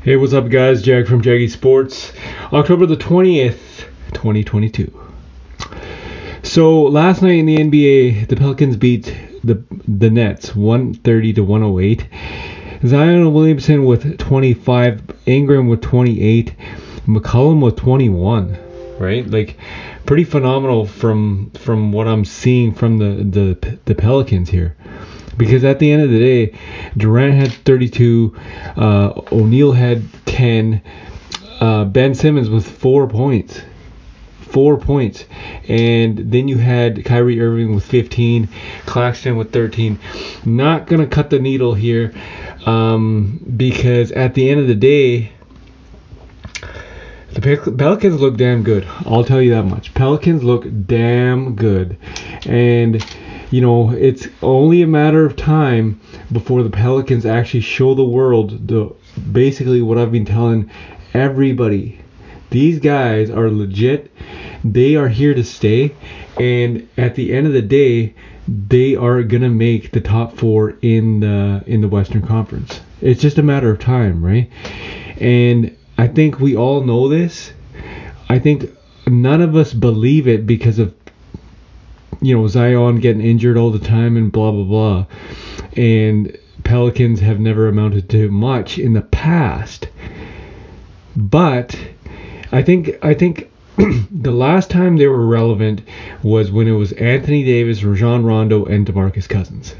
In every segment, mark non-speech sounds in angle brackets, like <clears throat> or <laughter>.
Hey, what's up, guys? Jack from Jaggy Sports. October the 20th, 2022. So, last night in the NBA, the Pelicans beat the the Nets 130 to 108. Zion Williamson with 25, Ingram with 28, McCollum with 21. Right? Like pretty phenomenal from from what I'm seeing from the the the Pelicans here. Because at the end of the day, Durant had 32, uh, O'Neale had 10, uh, Ben Simmons with four points. Four points. And then you had Kyrie Irving with 15, Claxton with 13. Not going to cut the needle here um, because at the end of the day, the Pelicans look damn good. I'll tell you that much. Pelicans look damn good. And you know, it's only a matter of time before the Pelicans actually show the world the basically what I've been telling everybody. These guys are legit. They are here to stay, and at the end of the day, they are gonna make the top four in the in the Western Conference. It's just a matter of time, right? And I think we all know this. I think none of us believe it because of you know Zion getting injured all the time and blah blah blah, and Pelicans have never amounted to much in the past. But I think I think <clears throat> the last time they were relevant was when it was Anthony Davis, Rajon Rondo, and DeMarcus Cousins,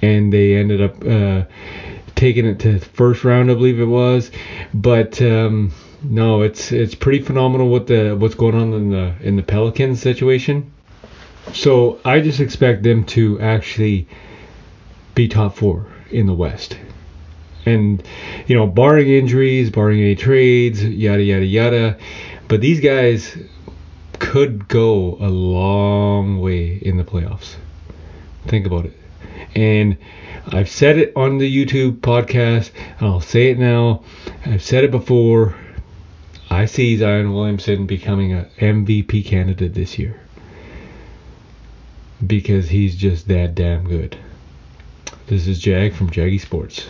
and they ended up uh, taking it to first round, I believe it was. But um, no, it's it's pretty phenomenal what the what's going on in the in the Pelicans situation. So I just expect them to actually be top four in the West. And, you know, barring injuries, barring any trades, yada, yada, yada. But these guys could go a long way in the playoffs. Think about it. And I've said it on the YouTube podcast, and I'll say it now. I've said it before. I see Zion Williamson becoming an MVP candidate this year because he's just that damn good. This is Jag from Jaggy Sports.